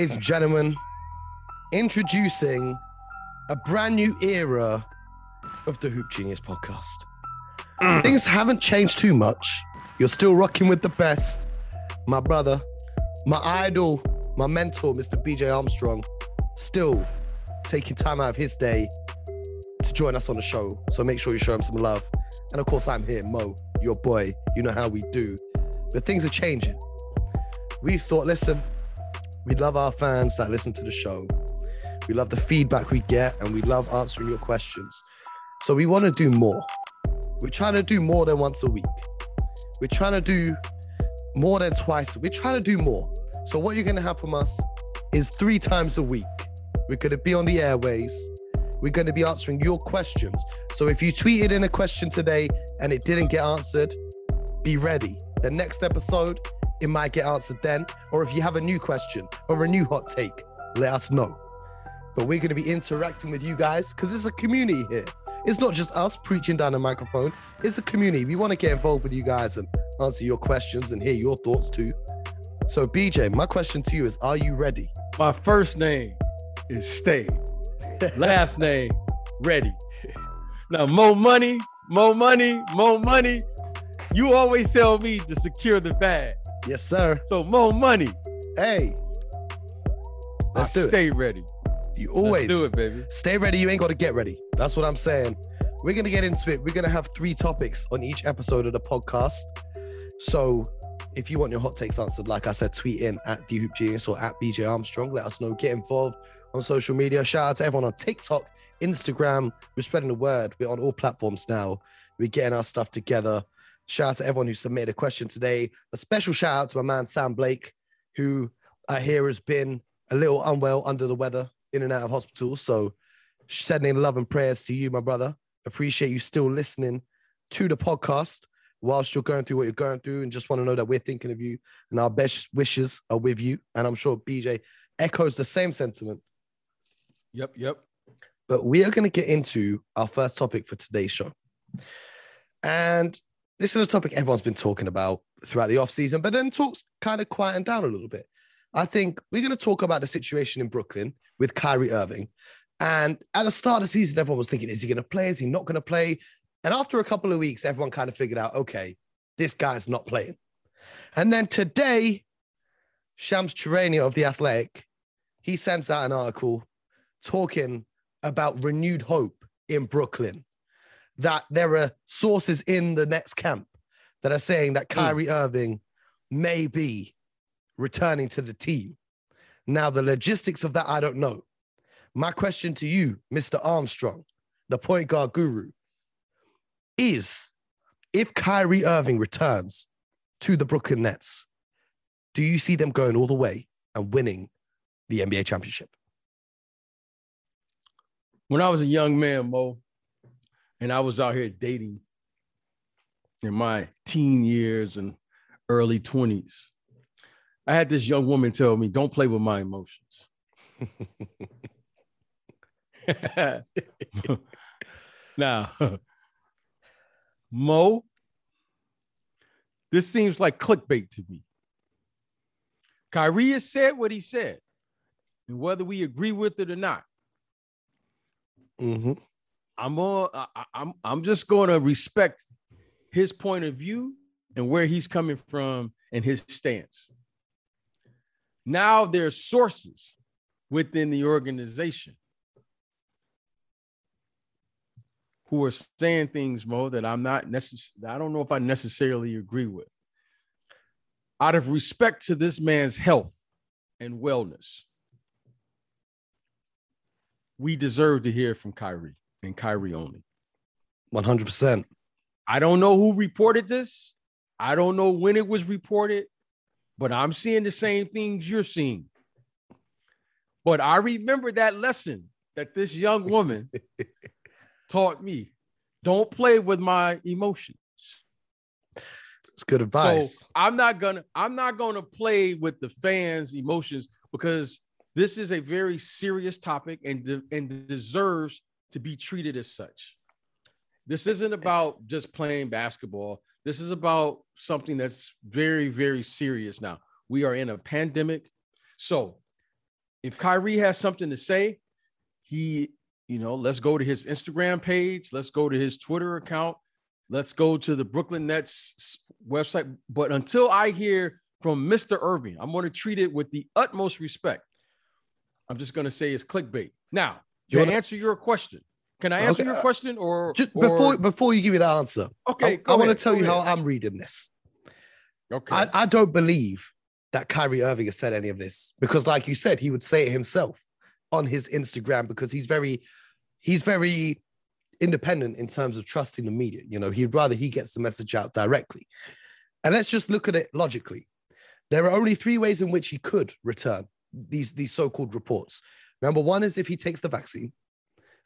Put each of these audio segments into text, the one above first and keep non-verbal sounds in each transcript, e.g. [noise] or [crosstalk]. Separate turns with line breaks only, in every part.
ladies and gentlemen, introducing a brand new era of the Hoop Genius podcast. Mm. Things haven't changed too much. You're still rocking with the best. My brother, my idol, my mentor, Mr. BJ Armstrong, still taking time out of his day to join us on the show. So make sure you show him some love. And of course, I'm here, Mo, your boy. You know how we do. But things are changing. We thought, listen, we love our fans that listen to the show. We love the feedback we get and we love answering your questions. So we want to do more. We're trying to do more than once a week. We're trying to do more than twice. We're trying to do more. So what you're going to have from us is three times a week. We're going to be on the airways. We're going to be answering your questions. So if you tweeted in a question today and it didn't get answered, be ready. The next episode, it might get answered then. Or if you have a new question or a new hot take, let us know. But we're going to be interacting with you guys because it's a community here. It's not just us preaching down a microphone, it's a community. We want to get involved with you guys and answer your questions and hear your thoughts too. So, BJ, my question to you is Are you ready?
My first name is Stay. [laughs] Last name, Ready. Now, more money, more money, more money. You always tell me to secure the bag.
Yes, sir.
So, more money.
Hey, let's do
stay
it.
ready.
You always
Let's do it, baby.
Stay ready. You ain't got to get ready. That's what I'm saying. We're going to get into it. We're going to have three topics on each episode of the podcast. So if you want your hot takes answered, like I said, tweet in at the Hoop Genius or at BJ Armstrong. Let us know. Get involved on social media. Shout out to everyone on TikTok, Instagram. We're spreading the word. We're on all platforms now. We're getting our stuff together. Shout out to everyone who submitted a question today. A special shout out to my man Sam Blake, who I hear has been a little unwell under the weather, in and out of hospital. So sending love and prayers to you, my brother. Appreciate you still listening to the podcast whilst you're going through what you're going through, and just want to know that we're thinking of you and our best wishes are with you. And I'm sure BJ echoes the same sentiment.
Yep, yep.
But we are going to get into our first topic for today's show. And this is a topic everyone's been talking about throughout the offseason, but then talks kind of quieting down a little bit. I think we're going to talk about the situation in Brooklyn with Kyrie Irving. And at the start of the season, everyone was thinking, is he going to play? Is he not going to play? And after a couple of weeks, everyone kind of figured out, okay, this guy's not playing. And then today, Shams Charania of The Athletic, he sends out an article talking about renewed hope in Brooklyn. That there are sources in the Nets camp that are saying that hmm. Kyrie Irving may be returning to the team. Now, the logistics of that, I don't know. My question to you, Mr. Armstrong, the point guard guru, is if Kyrie Irving returns to the Brooklyn Nets, do you see them going all the way and winning the NBA championship?
When I was a young man, Mo, and I was out here dating in my teen years and early 20s, I had this young woman tell me, don't play with my emotions. [laughs] now, [laughs] Mo, this seems like clickbait to me. Kyrie has said what he said, and whether we agree with it or not,
Mm-hmm.
I'm I, I- I'm I'm just going to respect his point of view and where he's coming from and his stance. Now there's sources within the organization who are saying things, Mo, that I'm not necessarily, I don't know if I necessarily agree with. Out of respect to this man's health and wellness, we deserve to hear from Kyrie and Kyrie only.
100%.
I don't know who reported this. I don't know when it was reported, but I'm seeing the same things you're seeing. But I remember that lesson that this young woman [laughs] taught me. Don't play with my emotions.
It's good advice.
So I'm not gonna I'm not gonna play with the fans' emotions because this is a very serious topic and de- and deserves to be treated as such. This isn't about just playing basketball. This is about something that's very very serious now. We are in a pandemic. So, if Kyrie has something to say, he, you know, let's go to his Instagram page, let's go to his Twitter account, let's go to the Brooklyn Nets website. But until I hear from Mr. Irving, I'm going to treat it with the utmost respect. I'm just going to say it's clickbait. Now, to wanna- answer your question, can I answer okay, your uh, question or,
just or... before before you give me the answer?
Okay,
I, I want to tell you ahead. how I'm reading this.
Okay,
I, I don't believe that Kyrie Irving has said any of this because, like you said, he would say it himself on his Instagram because he's very, he's very independent in terms of trusting the media. You know, he'd rather he gets the message out directly. And let's just look at it logically. There are only three ways in which he could return these these so-called reports. Number one is if he takes the vaccine,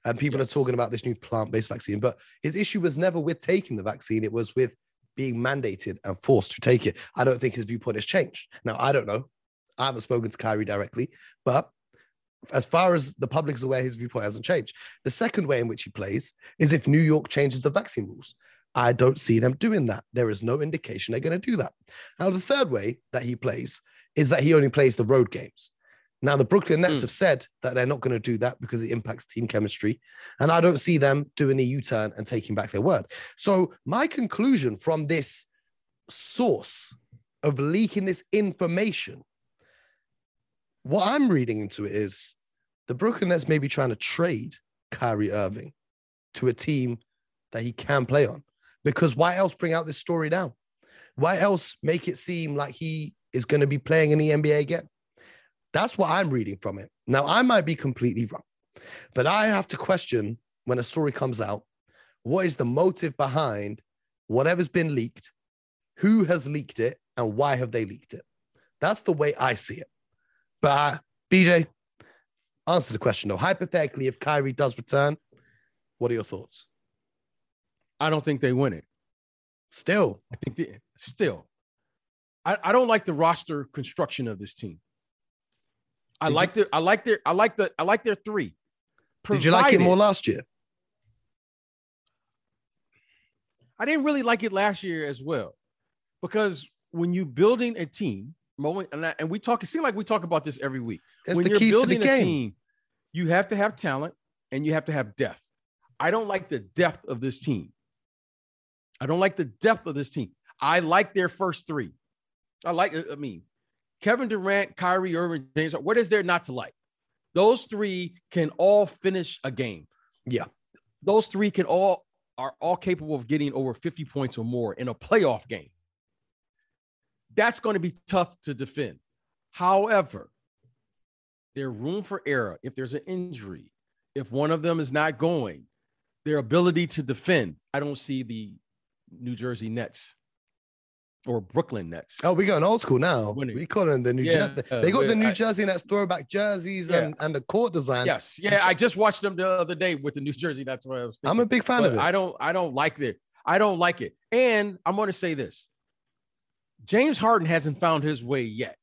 and people yes. are talking about this new plant-based vaccine. But his issue was never with taking the vaccine; it was with being mandated and forced to take it. I don't think his viewpoint has changed. Now, I don't know. I haven't spoken to Kyrie directly, but as far as the public is aware, his viewpoint hasn't changed. The second way in which he plays is if New York changes the vaccine rules. I don't see them doing that. There is no indication they're going to do that. Now, the third way that he plays is that he only plays the road games. Now, the Brooklyn Nets mm. have said that they're not going to do that because it impacts team chemistry. And I don't see them doing a U turn and taking back their word. So, my conclusion from this source of leaking this information, what I'm reading into it is the Brooklyn Nets may be trying to trade Kyrie Irving to a team that he can play on. Because why else bring out this story now? Why else make it seem like he is going to be playing in the NBA again? That's what I'm reading from it. Now, I might be completely wrong, but I have to question when a story comes out what is the motive behind whatever's been leaked, who has leaked it, and why have they leaked it? That's the way I see it. But uh, BJ, answer the question though. Hypothetically, if Kyrie does return, what are your thoughts?
I don't think they win it.
Still,
I think they, still. I, I don't like the roster construction of this team. I like their, I like their I like the I like their three.
Provided, Did you like it more last year?
I didn't really like it last year as well, because when you're building a team, moment and, I, and we talk, it seems like we talk about this every week.
It's
when
you're building
a team, you have to have talent and you have to have depth. I don't like the depth of this team. I don't like the depth of this team. I like their first three. I like. I mean, Kevin Durant, Kyrie Irving, James, what is there not to like? Those three can all finish a game.
Yeah.
Those three can all are all capable of getting over 50 points or more in a playoff game. That's going to be tough to defend. However, there's room for error if there's an injury, if one of them is not going, their ability to defend. I don't see the New Jersey Nets or Brooklyn Nets.
Oh, we're going old school now. Winning. We call them the New yeah, Jersey. They got the New I, Jersey Nets throwback jerseys yeah. and, and the court design.
Yes, yeah. I just watched them the other day with the New Jersey. That's what I was. Thinking.
I'm a big fan
but
of it.
I don't. I don't like it. I don't like it. And I'm going to say this: James Harden hasn't found his way yet,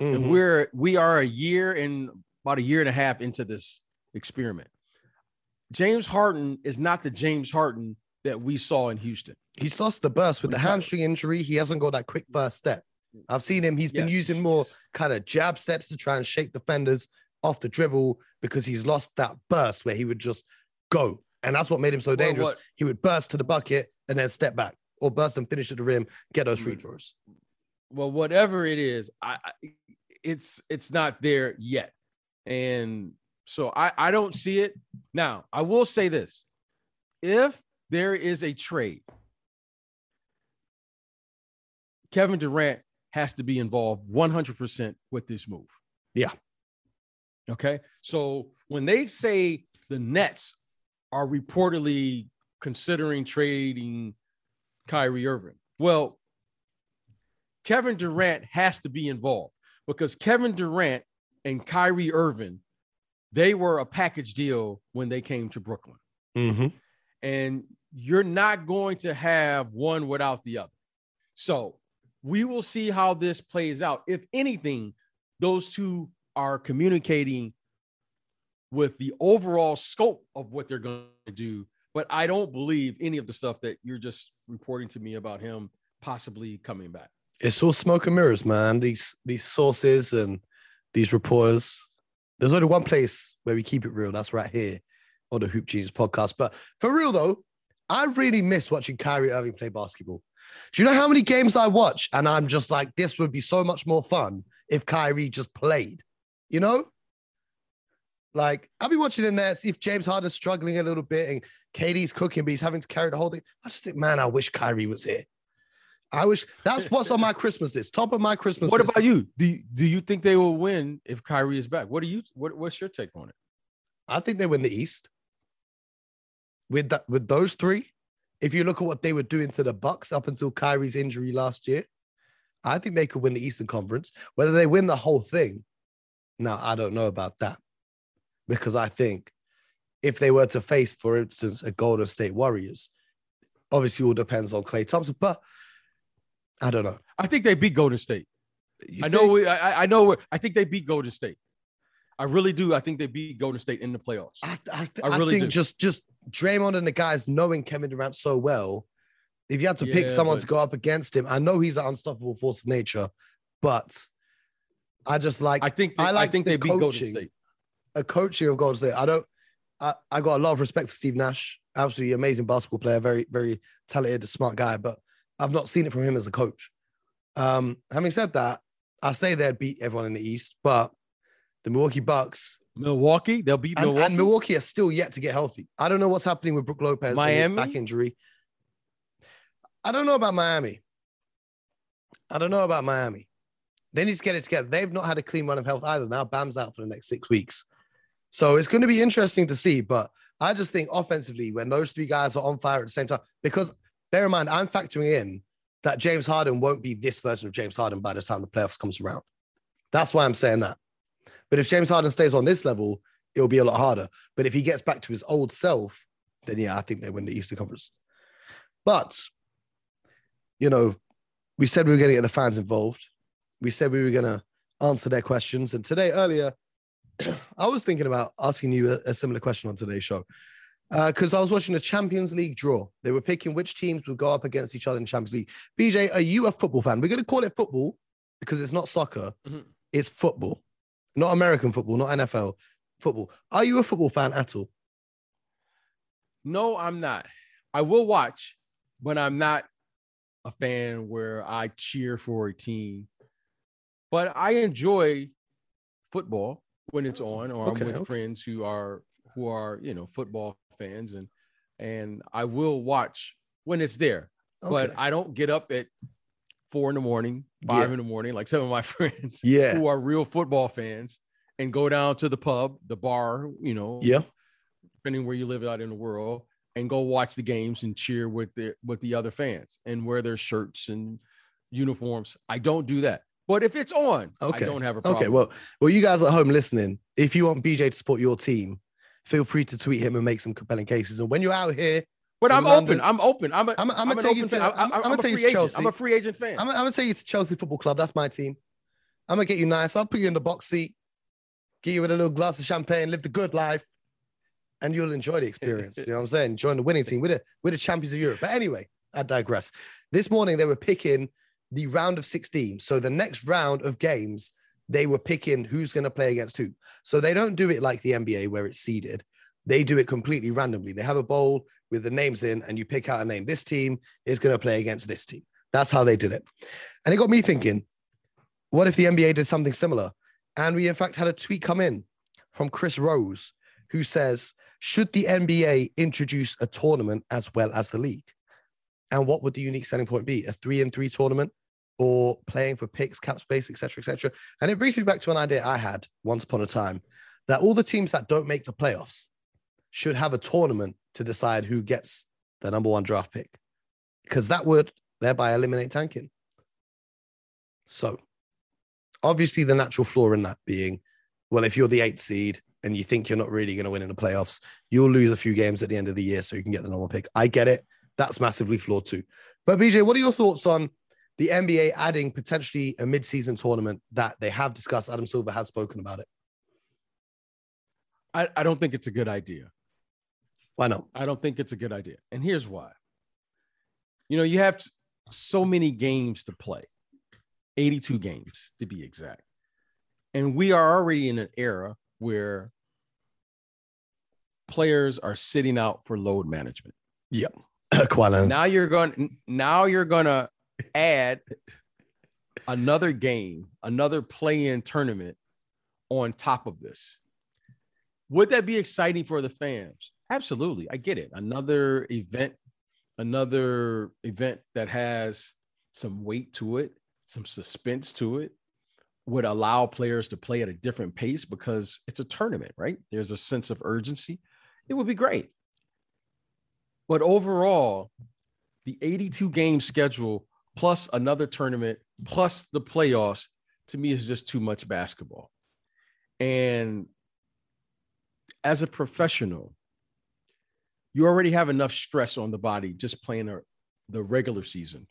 mm-hmm. and we're we are a year and about a year and a half into this experiment. James Harden is not the James Harden that we saw in Houston.
He's lost the burst with the hamstring injury. He hasn't got that quick burst step. I've seen him. He's been yes. using more kind of jab steps to try and shake defenders off the dribble because he's lost that burst where he would just go. And that's what made him so dangerous. Well, he would burst to the bucket and then step back or burst and finish at the rim, get those free mm. throws.
Well, whatever it is, I, I it's it's not there yet. And so I, I don't see it. Now, I will say this. If there is a trade. Kevin Durant has to be involved 100% with this move.
Yeah.
Okay. So when they say the Nets are reportedly considering trading Kyrie Irving, well, Kevin Durant has to be involved because Kevin Durant and Kyrie Irving, they were a package deal when they came to Brooklyn.
Mm-hmm.
And you're not going to have one without the other. So we will see how this plays out. If anything, those two are communicating with the overall scope of what they're going to do. But I don't believe any of the stuff that you're just reporting to me about him possibly coming back.
It's all smoke and mirrors, man. These these sources and these reporters, There's only one place where we keep it real. That's right here on the Hoop Genius podcast. But for real though, I really miss watching Kyrie Irving play basketball. Do you know how many games I watch and I'm just like, this would be so much more fun if Kyrie just played, you know? Like, I'll be watching in there, if James Harden's struggling a little bit and KD's cooking, but he's having to carry the whole thing. I just think, man, I wish Kyrie was here. I wish that's what's on my Christmas list. Top of my Christmas
What
list.
about you? Do do you think they will win if Kyrie is back? What do you what, what's your take on it?
I think they win the East. With that, with those three, if you look at what they were doing to the Bucks up until Kyrie's injury last year, I think they could win the Eastern Conference. Whether they win the whole thing, now I don't know about that, because I think if they were to face, for instance, a Golden State Warriors, obviously all depends on Klay Thompson, but I don't know.
I think they beat Golden State.
You
I know. we- I, I know. I think they beat Golden State. I really do. I think they beat Golden State in the playoffs.
I, I, th-
I
I
really
think
do.
just just Draymond and the guys knowing Kevin Durant so well, if you had to pick someone
but-
to go up against him, I know he's an unstoppable force of nature, but I just like
I think.
I
I,
like
think
the
they beat Golden
coaching.
State.
a coaching of Golden State. I don't. I, I got a lot of respect for Steve Nash. Absolutely amazing basketball player, very very talented, smart guy. But I've not seen it from him as a coach. Um, having said that, I say they'd beat everyone in the East, but the Milwaukee Bucks
Milwaukee. They'll beat Milwaukee.
and Milwaukee are still yet to get healthy. I don't know what's happening with Brook Lopez.
Miami?
back injury. I don't know about Miami. I don't know about Miami. They need to get it together. They've not had a clean run of health either. Now Bam's out for the next six weeks. So it's going to be interesting to see. But I just think offensively, when those three guys are on fire at the same time, because bear in mind, I'm factoring in that James Harden won't be this version of James Harden by the time the playoffs comes around. That's why I'm saying that. But if James Harden stays on this level, it'll be a lot harder. But if he gets back to his old self, then yeah, I think they win the Eastern Conference. But you know, we said we were going to get the fans involved. We said we were going to answer their questions. And today, earlier, [clears throat] I was thinking about asking you a, a similar question on today's show because I was watching the Champions League draw. They were picking which teams would go up against each other in Champions League. BJ, are you a football fan? We're going to call it football because it's not soccer,
Mhm.
it's football, not American football, not NFL football. Are you a football fan at all?
No, I'm not. I will watch, but I'm not a fan where I cheer for a team. But I enjoy football when it's on, or
Okay,
I'm with
okay.
friends who are who are you know football fans, and and I will watch when it's there. But I don't get up at four in the morning, five
Yeah.
in the morning, like some of my [laughs] friends
yeah,
who are real football fans, and go down to the pub, the bar, you know,
yeah.
depending where you live out in the world, and go watch the games and cheer with the with the other fans and wear their shirts and uniforms. I don't do that. But if it's on,
Okay.
I don't have a problem.
Okay, well, well, you guys at home listening, if you want BJ to support your team, feel free to tweet him and make some compelling cases. And when you're out here,
but I'm open. I'm open. I'm a,
I'm- I'm
I'm,
gonna take you to-
fan.
I'm- I'm gonna
a
you
free agent.
Chelsea.
I'm a free agent fan.
I'm, I'm gonna tell you it's Chelsea Football Club. That's my team. I'm gonna get you nice. I'll put you in the box seat, get you with a little glass of champagne, live the good life, and you'll enjoy the experience. you know what I'm saying? Join the winning team. We're the, we're the champions of Europe. But anyway, I digress. This morning they were picking the round of 16. So the next round of games, they were picking who's going to play against who. So they don't do it like the NBA where it's seeded. They do it completely randomly. They have a bowl with the names in, and you pick out a name. This team is going to play against this team. That's how they did it. And it got me thinking, what if the NBA did something similar? And we, in fact, had a tweet come in from Chris Rose who says, Should the NBA introduce a tournament as well as the league? And what would the unique selling point be? A three and three tournament or playing for picks, cap space, etc., etc. And it brings me back to an idea I had once upon a time that all the teams that don't make the playoffs should have a tournament to decide who gets the number one draft pick because that would thereby eliminate tanking. So, obviously, the natural flaw in that being, well, if you're the eighth seed and you think you're not really going to win in the playoffs, you'll lose a few games at the end of the year so you can get the normal pick. I get it. That's massively flawed too. But BJ, what are your thoughts on the NBA adding potentially a mid-season tournament that they have discussed? Adam Silver has spoken about it.
I, I don't think it's a good idea.
Why not?
I don't think it's a good idea. And here's why. You know, you have so many games to play, 82 games to be exact. And we are already in an era where players are sitting out for load management.
Yep. [clears throat] Quite
Now you're going now you're gonna add another game, another play-in tournament on top of this. Would that be exciting for the fans? Absolutely. I get it. Another event, another event that has some weight to it, some suspense to it, would allow players to play at a different pace because it's a tournament, right? There's a sense of urgency. It would be great. But overall, the 82 game schedule plus another tournament plus the playoffs to me is just too much basketball. And as a professional, you already have enough stress on the body just playing a, the regular season.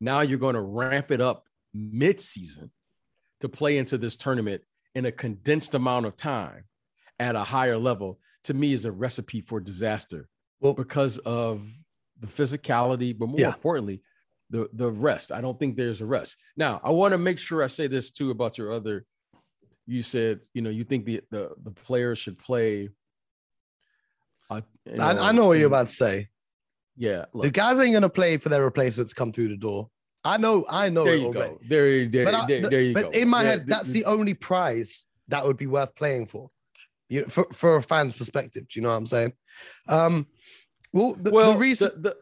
Now you're going to ramp it up mid-season to play into this tournament in a condensed amount of time at a higher level to me is a recipe for disaster well because of the physicality but more yeah. importantly the the rest i don't think there's a rest now i want to make sure i say this too about your other you said you know you think the the, the players should play
uh, you know, I, I, know what you're about to say
yeah
look. the guys ain't gonna play for their replacements come through the door I know, I know.
There you go. There, there, but, I, there, there you
but
go.
in my head, that's the only prize that would be worth playing for. You know, for, for a fan's perspective. Do you know what I'm saying? Um, well, the, well, the reason. The,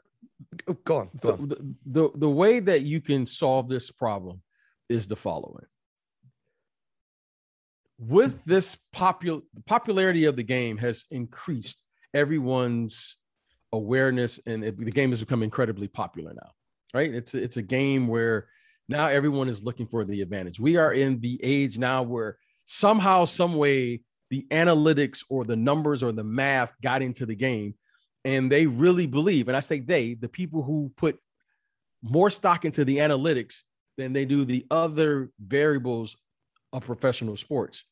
the, oh, go on. Go on.
The, the, the way that you can solve this problem is the following. With this popular popularity of the game has increased everyone's awareness, and it, the game has become incredibly popular now right? It's it's a game where now everyone is looking for the advantage. We are in the age now where somehow, some way, the analytics or the numbers or the math got into the game, and they really believe. And I say they, the people who put more stock into the analytics than they do the other variables of professional sports.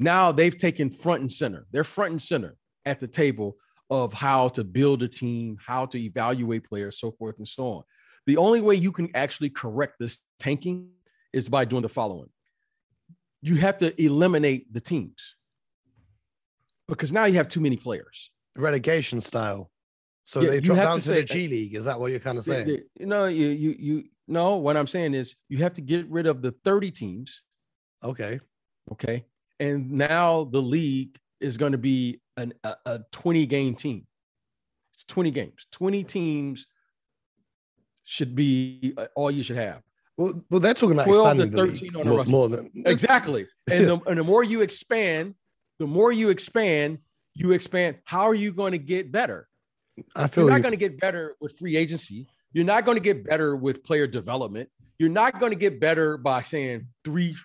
Now they've taken front and center. They're front and center at the table of how to build a team, how to evaluate players, so forth and so on. The only way you can actually correct this tanking is by doing the following you have to eliminate the teams because now you have too many players.
Relegation style. So yeah, they drop down to, to the G League. Is that what you're kind of saying?
You know, you you you no. What I'm saying is you have to get rid of the 30 teams.
Okay.
Okay. And now the league is going to be an, a, a 20 game team. It's 20 games, 20 teams should be uh, all you should have.
Well, well, they're talking about
12 to 13 on a more, more than [laughs] exactly. And the, and the more you expand, the more you expand, you expand. How are you going to get better?
I feel
you're not going to get better with free agency. You're not going to get better with player development. You're not going to get better by saying three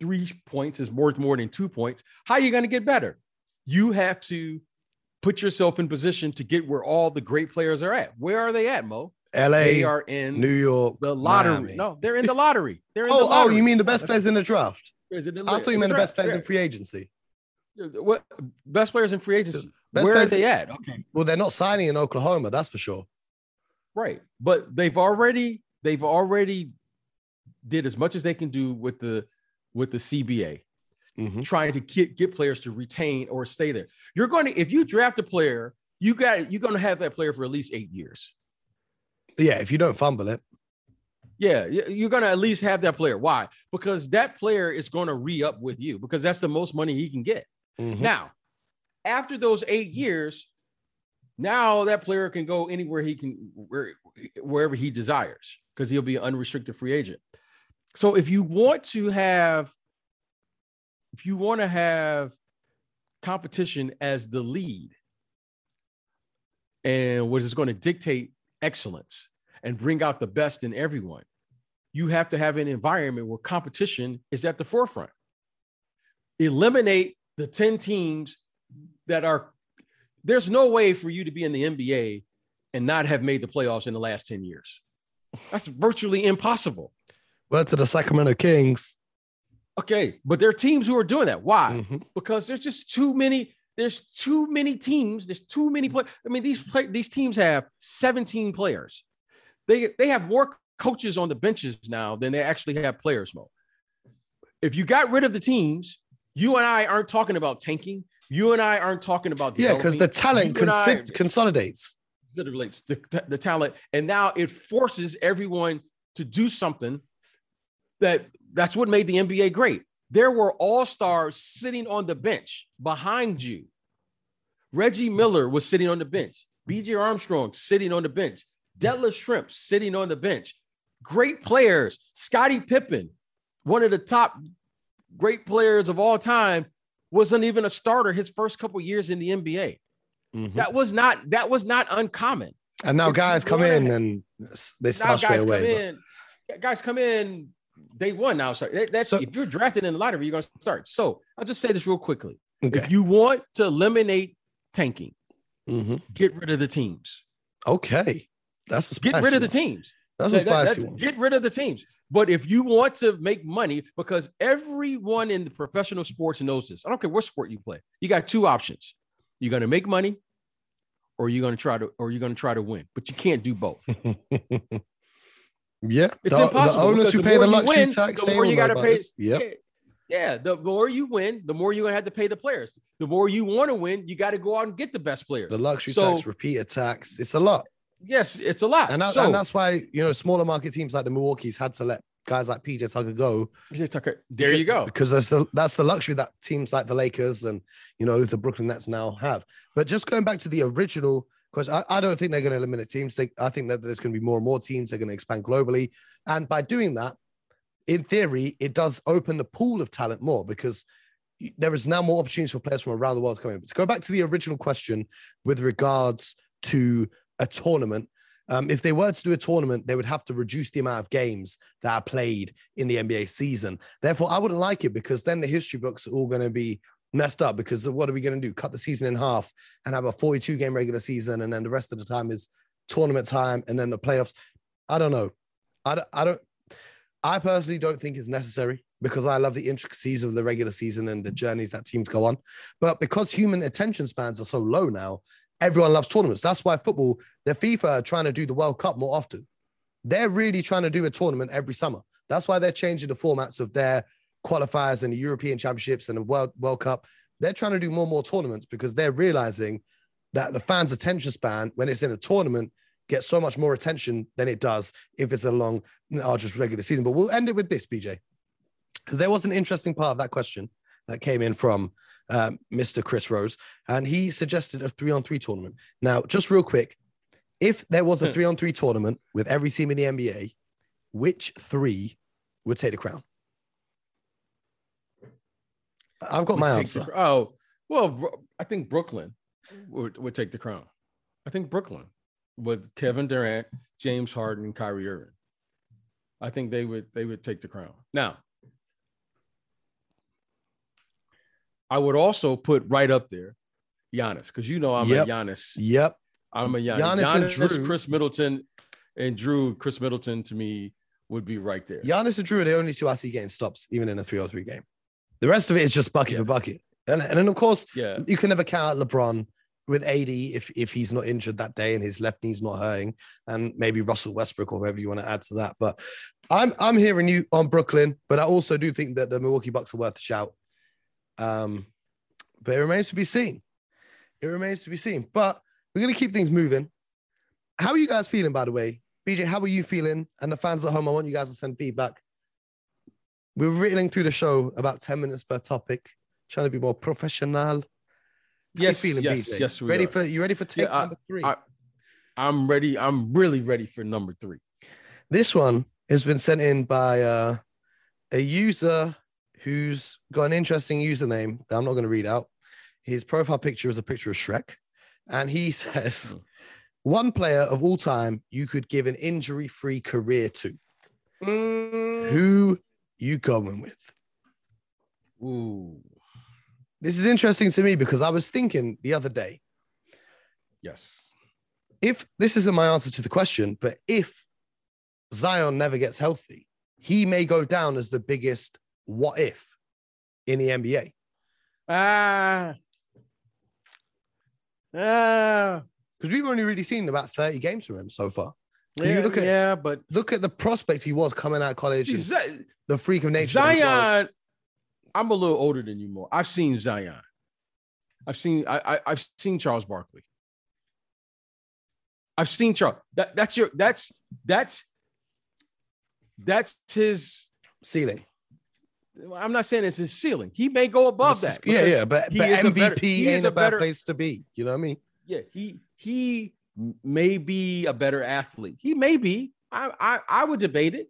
three points is worth more than two points. How are you going to get better? You have to put yourself in position to get where all the great players are at. Where are they at, Mo?
LA,
they are in
New York,
the lottery. Miami. No, they're in the lottery. They're in [laughs]
oh,
the lottery.
oh, you mean the best players in the draft? I thought you meant the best players in free agency.
What best players in free agency? Best Where are they at? Okay.
Well, they're not signing in Oklahoma, that's for sure.
Right, but they've already they've already did as much as they can do with the with the CBA, mm-hmm. trying to get get players to retain or stay there. You're going to if you draft a player, you got you're going to have that player for at least eight years.
Yeah, if you don't fumble it.
Yeah, you're going to at least have that player. Why? Because that player is going to re up with you because that's the most money he can get. Mm-hmm. Now, after those eight years, now that player can go anywhere he can, where, wherever he desires because he'll be an unrestricted free agent. So if you want to have, if you want to have competition as the lead, and what is going to dictate excellence and bring out the best in everyone, you have to have an environment where competition is at the forefront. Eliminate the 10 teams that are, there's no way for you to be in the NBA and not have made the playoffs in the last 10 years. That's virtually impossible.
Well, to the Sacramento Kings.
Okay, but there are teams who are doing that. Why? Mm-hmm. Because there's just too many there's too many teams. There's too many players. I mean, these play, these teams have 17 players. They they have more coaches on the benches now than they actually have players. Mo. If you got rid of the teams, You and I aren't talking about tanking. You and I aren't talking about the
Yeah, because the talent
and I-
consolidates.
relates the, the talent, and now it forces everyone to do something that that's what made the NBA great. There were all stars sitting on the bench behind you. Reggie Miller was sitting on the bench. BJ Armstrong sitting on the bench. Detlef Schrempf sitting on the bench. Great players. Scottie Pippen, one of the top great players of all time, wasn't even a starter his first couple years in the NBA.
Mhm.
That was not that was not uncommon.
And now
if
guys come in and they
Now
start straight
guys come
away.
in, guys come in day one now. So that- that's
So-
if you're drafted in the lottery, you're gonna start. So I'll just say this real quickly.
okay.
If you want to eliminate tanking,
Mhm.
get rid of the teams.
Okay. That's a
Get rid of the teams.
That's a
That- that-
spicy
that's-
one.
Get rid of the teams. But if you want to make money, because everyone in the professional sports knows this. I don't care what sport you play. You got two options. You're gonna make money, or you're gonna try to, or you're gonna try to win. But you can't do both. [laughs]
yeah.
It's
the,
impossible
The owners who pay
more
the
you
luxury
win,
tax,
the more you gotta pay-
Yep.
Yeah. Yeah, the more you win, the more you're gonna have to pay the players. The more you want to win, you got to go out and get the best players.
The luxury
So-
tax, repeater tax. It's a lot.
yes, it's a lot.
And, that,
so,
and that's why, you know, smaller market teams like the Milwaukee's had to let guys like PJ Tucker go.
PJ Tucker, there you go.
Because that's the that's the luxury that teams like the Lakers and you know the Brooklyn Nets now have. But just going back to the original question, I, I don't think they're going to eliminate teams. They, I think that there's going to be more and more teams. They're going to expand globally, and by doing that, in theory, it does open the pool of talent more because there is now more opportunities for players from around the world to come in. But to go back to the original question with regards to a tournament, um, if they were to do a tournament, they would have to reduce the amount of games that are played in the NBA season. Therefore, I wouldn't like it because then the history books are all going to be messed up. Because what are we going to do? Cut the season in half and have a 42 game regular season, and then the rest of the time is tournament time, and then the playoffs. I don't know. I don't. I don't. I personally don't think it's necessary because I love the intricacies of the regular season and the journeys that teams go on. But because human attention spans are so low now, everyone loves tournaments. That's why football, the FIFA are trying to do the World Cup more often. They're really trying to do a tournament every summer. That's why they're changing the formats of their qualifiers and the European Championships and the World World Cup. They're trying to do more and more tournaments because they're realizing that the fans' attention span when it's in a tournament gets so much more attention than it does if it's a long, arduous regular season. But we'll end it with this, BJ, because there was an interesting part of that question that came in from um, Mr. Chris Rose, and he suggested a three-on-three tournament. Now, just real quick, if there was a three-on-three tournament with every team in the NBA, which three would take the crown? I've got my answer.
the- oh, well, I think Brooklyn would, would take the crown. I think Brooklyn with Kevin Durant, James Harden, and Kyrie Irving. I think they would they would take the crown. Now, I would also put right up there Giannis because you know I'm
Yep.
a Giannis.
Yep.
I'm a Giannis.
Giannis and Jrue.
Khris Middleton, and Jrue. Khris Middleton to me would be right there.
Giannis and Jrue are the only two I see getting stops, even in a three-on-three game. The rest of it is just bucket
Yeah.
for bucket. And, and then, of course,
Yeah.
you can never count out LeBron with AD if if he's not injured that day and his left knee's not hurting, and maybe Russell Westbrook or whoever you want to add to that. But I'm I'm hearing you on Brooklyn, but I also do think that the Milwaukee Bucks are worth a shout. Um, but it remains to be seen. It remains to be seen. But we're gonna keep things moving. How are you guys feeling, by the way? BJ, how are you feeling? And the fans at home, I want you guys to send feedback. We're reeling through the show about 10 minutes per topic, trying to be more professional. How
Yes,
feeling,
yes,
BJ?
yes.
Ready
are.
for you ready for take
Yeah, I-
number three?
I- I'm ready. I'm really ready for number three.
this one has been sent in by uh, a user who's got an interesting username that I'm not going to read out. His profile picture is a picture of Shrek, and he [laughs] says,
Hmm.
"One player of all time you could give an injury-free career to.
Mm.
Who you going with?"
Ooh,
This is interesting to me because I was thinking the other day,
yes.
if this isn't my answer to the question, but if Zion never gets healthy, he may go down as the biggest what if in the NBA.
Ah. Ah.
Because we've only really seen about 30 games from him so far.
Yeah,
you look at-
yeah, but
Look at the prospect he was coming out of college.
Z-
the freak of nature. he.
Zion, I'm a little older than you more. I've seen Zion. I've seen I, I have seen Charles Barkley. I've seen Charles. That, that's your that's that's that's his
ceiling.
I'm not saying it's his ceiling. He may go above that.
Yeah, yeah, but, but MVP
better,
ain't a, a bad place to be. You know what I mean?
Yeah, he he may be a better athlete. He may be. I I, I would debate it.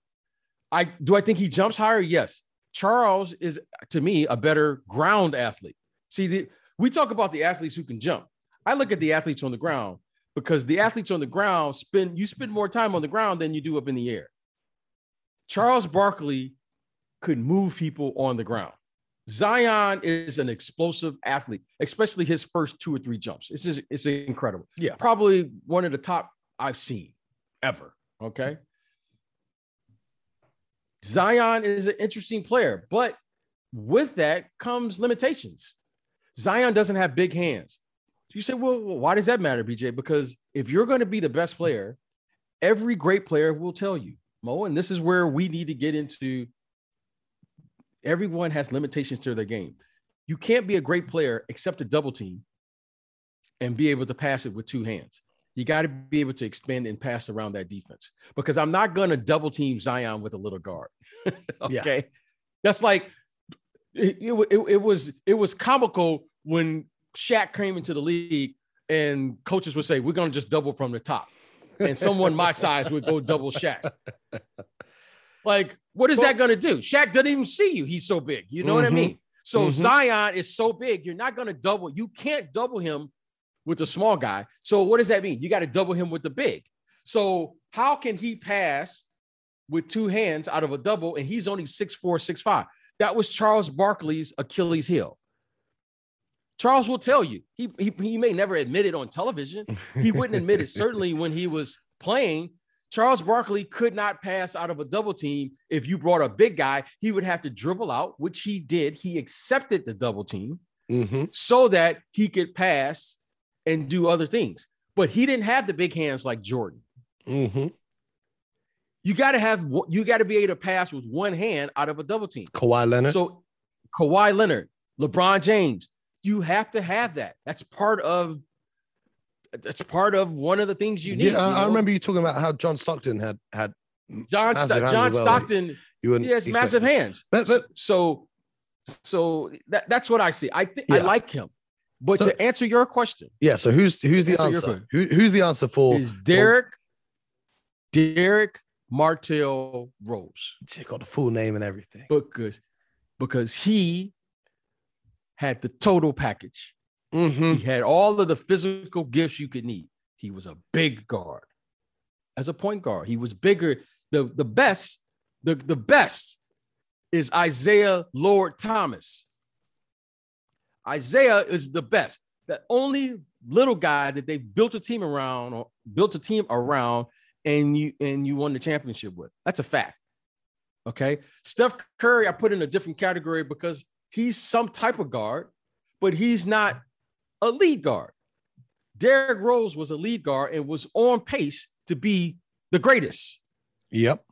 I do I think he jumps higher? Yes. Charles is to me a better ground athlete. See, the, we talk about the athletes who can jump. I look at the athletes on the ground because the athletes on the ground spend you spend more time on the ground than you do up in the air. Charles Barkley could move people on the ground. Zion is an explosive athlete, especially his first two or three jumps. It's just, it's incredible.
Yeah.
Probably one of the top I've seen ever. Okay. Zion is an interesting player, but with that comes limitations. Zion doesn't have big hands. You say, well, why does that matter, BJ? Because if you're going to be the best player, every great player will tell you, Mo, and this is where we need to get into everyone has limitations to their game. You can't be a great player except a double team and be able to pass it with two hands. You got to be able to expand and pass around that defense because I'm not going to double team Zion with a little guard. [laughs] okay. Yeah. That's like it, it, it, was it was comical when Shaq came into the league and coaches would say, We're gonna just double from the top. And someone my size would go double Shaq. [laughs] Like, what is that gonna do? Shaq doesn't even see you. He's so big. You know mm-hmm. what I mm-hmm. mean? So mm-hmm. Zion is so big, you're not gonna double, you can't double him with the small guy. So what does that mean? You got to double him with the big. So how can he pass with two hands out of a double and he's only six four, six five? That was Charles Barkley's Achilles heel. Charles will tell you. He, he, he may never admit it on television. He wouldn't admit it [laughs] certainly when he was playing. Charles Barkley could not pass out of a double team. If you brought a big guy, he would have to dribble out, which he did. He accepted the double team
mm-hmm.
so that he could pass and do other things. But he didn't have the big hands like Jordan.
Mm-hmm.
You got to have you got to be able to pass with one hand out of a double team.
Kawhi Leonard.
So Kawhi Leonard, LeBron James, you have to have that. That's part of that's part of one of the things you need.
Yeah,
you know?
I remember you talking about how John Stockton had had
John St- John well. Stockton. You he has massive hands. But, but, so so that, that's what I see. I think yeah. I like him. But so, to answer your question,
yeah. So who's who's the answer? answer? Who, who's the answer for?
Is Derrick Derrick Martell Rose?
Check out the full name and everything.
Because because he had the total package.
Mm-hmm.
He had all of the physical gifts you could need. He was a big guard. As a point guard, he was bigger. The, the best, the, the best is Isiah Lord Thomas. Isaiah is the best. The only little guy that they built a team around or built a team around and you and you won the championship with. That's a fact. Okay. Steph Curry, I put in a different category because he's some type of guard, but he's not a lead guard. Derrick Rose was a lead guard and was on pace to be the greatest.
Yep.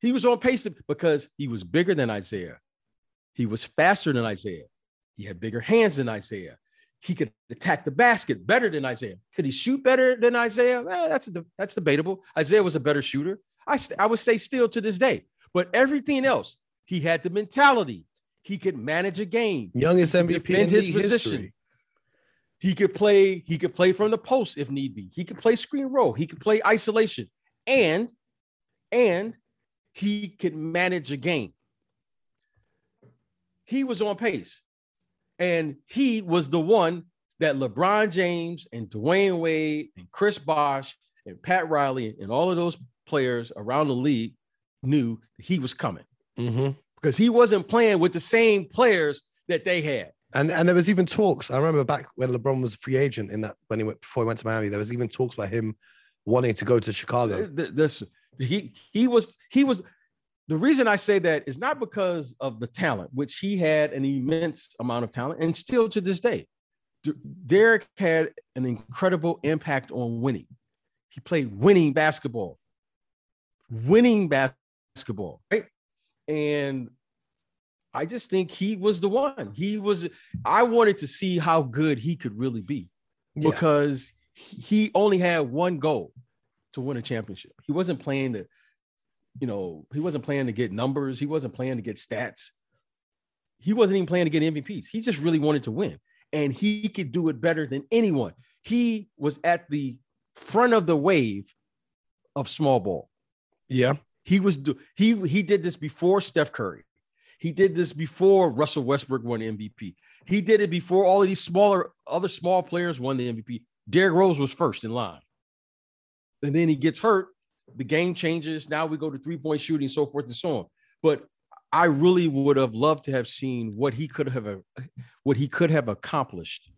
He was on pace to, because he was bigger than Isiah. He was faster than Isiah. He had bigger hands than Isiah. He could attack the basket better than Isiah. Could he shoot better than Isiah? Eh, that's that's debatable. Isiah was a better shooter. I, I would say still to this day. But everything else, he had the mentality. He could manage a game.
Youngest MVP in his position. History.
He could play. He could play from the post if need be. He could play screen roll. He could play isolation, and and he could manage a game. He was on pace. And he was the one that LeBron James and Dwyane Wade and Chris Bosh and Pat Riley and all of those players around the league knew he was coming
mm-hmm.
because he wasn't playing with the same players that they had.
And and there was even talks. I remember back when LeBron was a free agent in that when he went before he went to Miami. There was even talks about him wanting to go to Chicago.
This he he was he was the reason I say that is not because of the talent, which he had an immense amount of talent, and still to this day, Derrick had an incredible impact on winning. He played winning basketball, winning basketball, right? And I just think he was the one. He was. I wanted to see how good he could really be
Yeah.
because he only had one goal to win a championship. He wasn't playing to, you know, he wasn't playing to get numbers. He wasn't playing to get stats. He wasn't even playing to get MVPs. He just really wanted to win, and he could do it better than anyone. He was at the front of the wave of small ball.
Yeah.
He was do he he did this before Steph Curry. He did this before Russell Westbrook won the MVP. He did it before all of these smaller other small players won the MVP. Derrick Rose was first in line. And then he gets hurt. The game changes. Now we go to three-point shooting, so forth and so on. But I really would have loved to have seen what he could have what he could have accomplished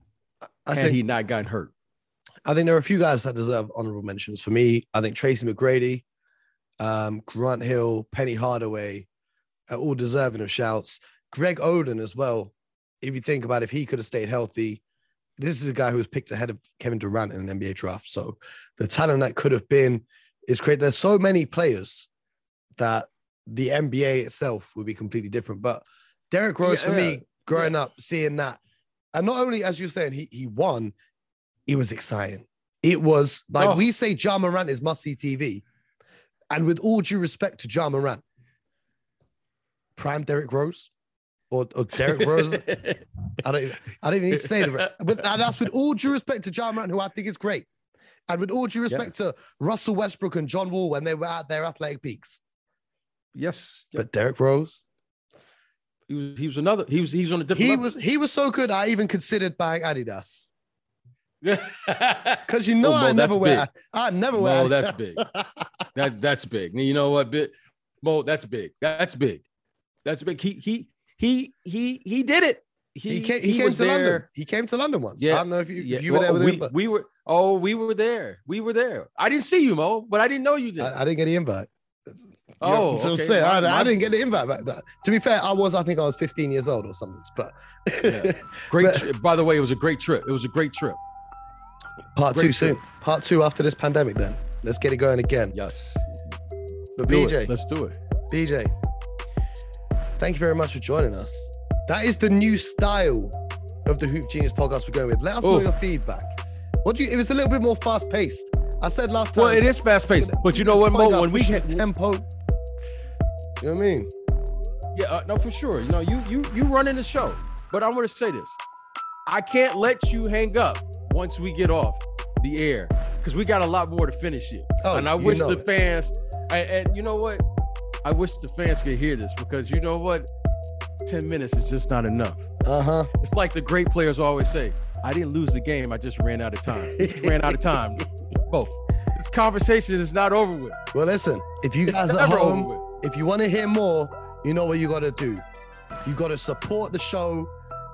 I
had
think
he not gotten hurt.
I think there are a few guys that deserve honorable mentions. For me, I think Tracy McGrady, um, Grant Hill, Penny Hardaway are all deserving of shouts. Greg Oden as well. If you think about if he could have stayed healthy, this is a guy who was picked ahead of Kevin Durant in an NBA draft. So the talent that could have been is great. There's so many players that the NBA itself would be completely different. But Derrick Rose, for
Yeah,
me, growing up, seeing that, and not only as you're saying, he he won, it was exciting. It was like
Oh.
we say Ja Morant is must see TV. And with all due respect to Ja Morant, prime Derrick Rose or, or Derrick Rose, [laughs] I don't, even- I don't even need to say it. But that's with all due respect to Ja Morant, who I think is great. And with all due respect to Russell Westbrook and John Wall when they were at their athletic peaks.
yes,
But Derrick Rose,
he was he was another. He was he was on a different.
he
level.
was he was so good. I even considered buying Adidas [laughs]
because
you know
Oh, Mo,
I never wear.
big.
I never wear.
Mo, that's big. that that's big. You know what, bit Mo? That's big. That's big. That's big. He he he he he did it.
he, came. He, came
was
to London. He came to London once.
Yeah,
I don't know if you,
Yeah,
if you were
well,
there with
we,
him, but
we were. Oh, we were there. We were there. I didn't see you, Mo, but I didn't know you did.
I, I didn't get the invite.
oh,
so
okay.
I, I didn't get the invite back. then. To be fair, I was. I think I was 15 years old or something. But
Yeah. [laughs] Great.
but-
tri- by the way, it was a great trip. It was a great trip.
part
Great
two soon. Part two after this pandemic. Then let's get it going again.
Yes.
But
Do
BJ,
it. Let's do it.
BJ, thank you very much for joining us. That is the new style of the Hoop Genius podcast we're going with. Let us know
Oh.
your feedback. What do you? It was a little bit more fast paced. I said last time.
Well, it is fast paced, but you know what, Mo? When we
the tempo. You know what I mean?
Yeah, uh, no, for sure. You know, you you you running the show, but I'm going to say this: I can't let you hang up once we get off the air because we got a lot more to finish here.
Oh,
and I wish the
it.
fans, and, and you know what? I wish the fans could hear this because you know what? Ten minutes is just not enough.
Uh huh.
It's like the great players always say: "I didn't lose the game; I just ran out of time. Ran out of time." [laughs] Bro, this conversation is not over with.
Well, listen. If you
It's
guys at home, if you want to hear more, you know what you got to do. You got to support the show.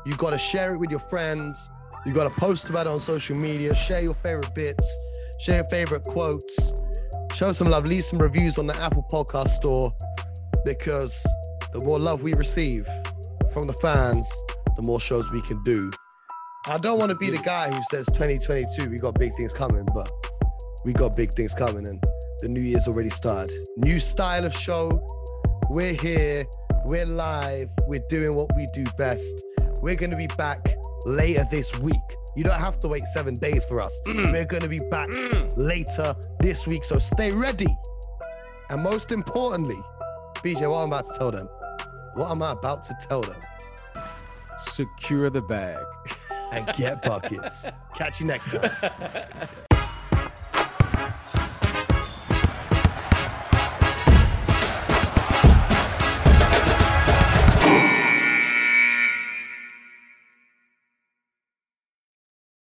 You got to share it with your friends. You got to post about it on social media. Share your favorite bits. Share your favorite quotes. Show some love. Leave some reviews on the Apple Podcast Store because the more love we receive from the fans, the more shows we can do. I don't want to be the guy who says 2022 we got big things coming, but we got big things coming and the new year's already started. New style of show. We're here. We're live. We're doing what we do best. We're going to be back later this week. You don't have to wait seven days for us. Mm. Mm. We're going to be back later this week. So stay ready. And most importantly, BJ, what I'm about to tell them. What am I about to tell them?
Secure the bag.
And get buckets. [laughs] Catch you next time. [laughs]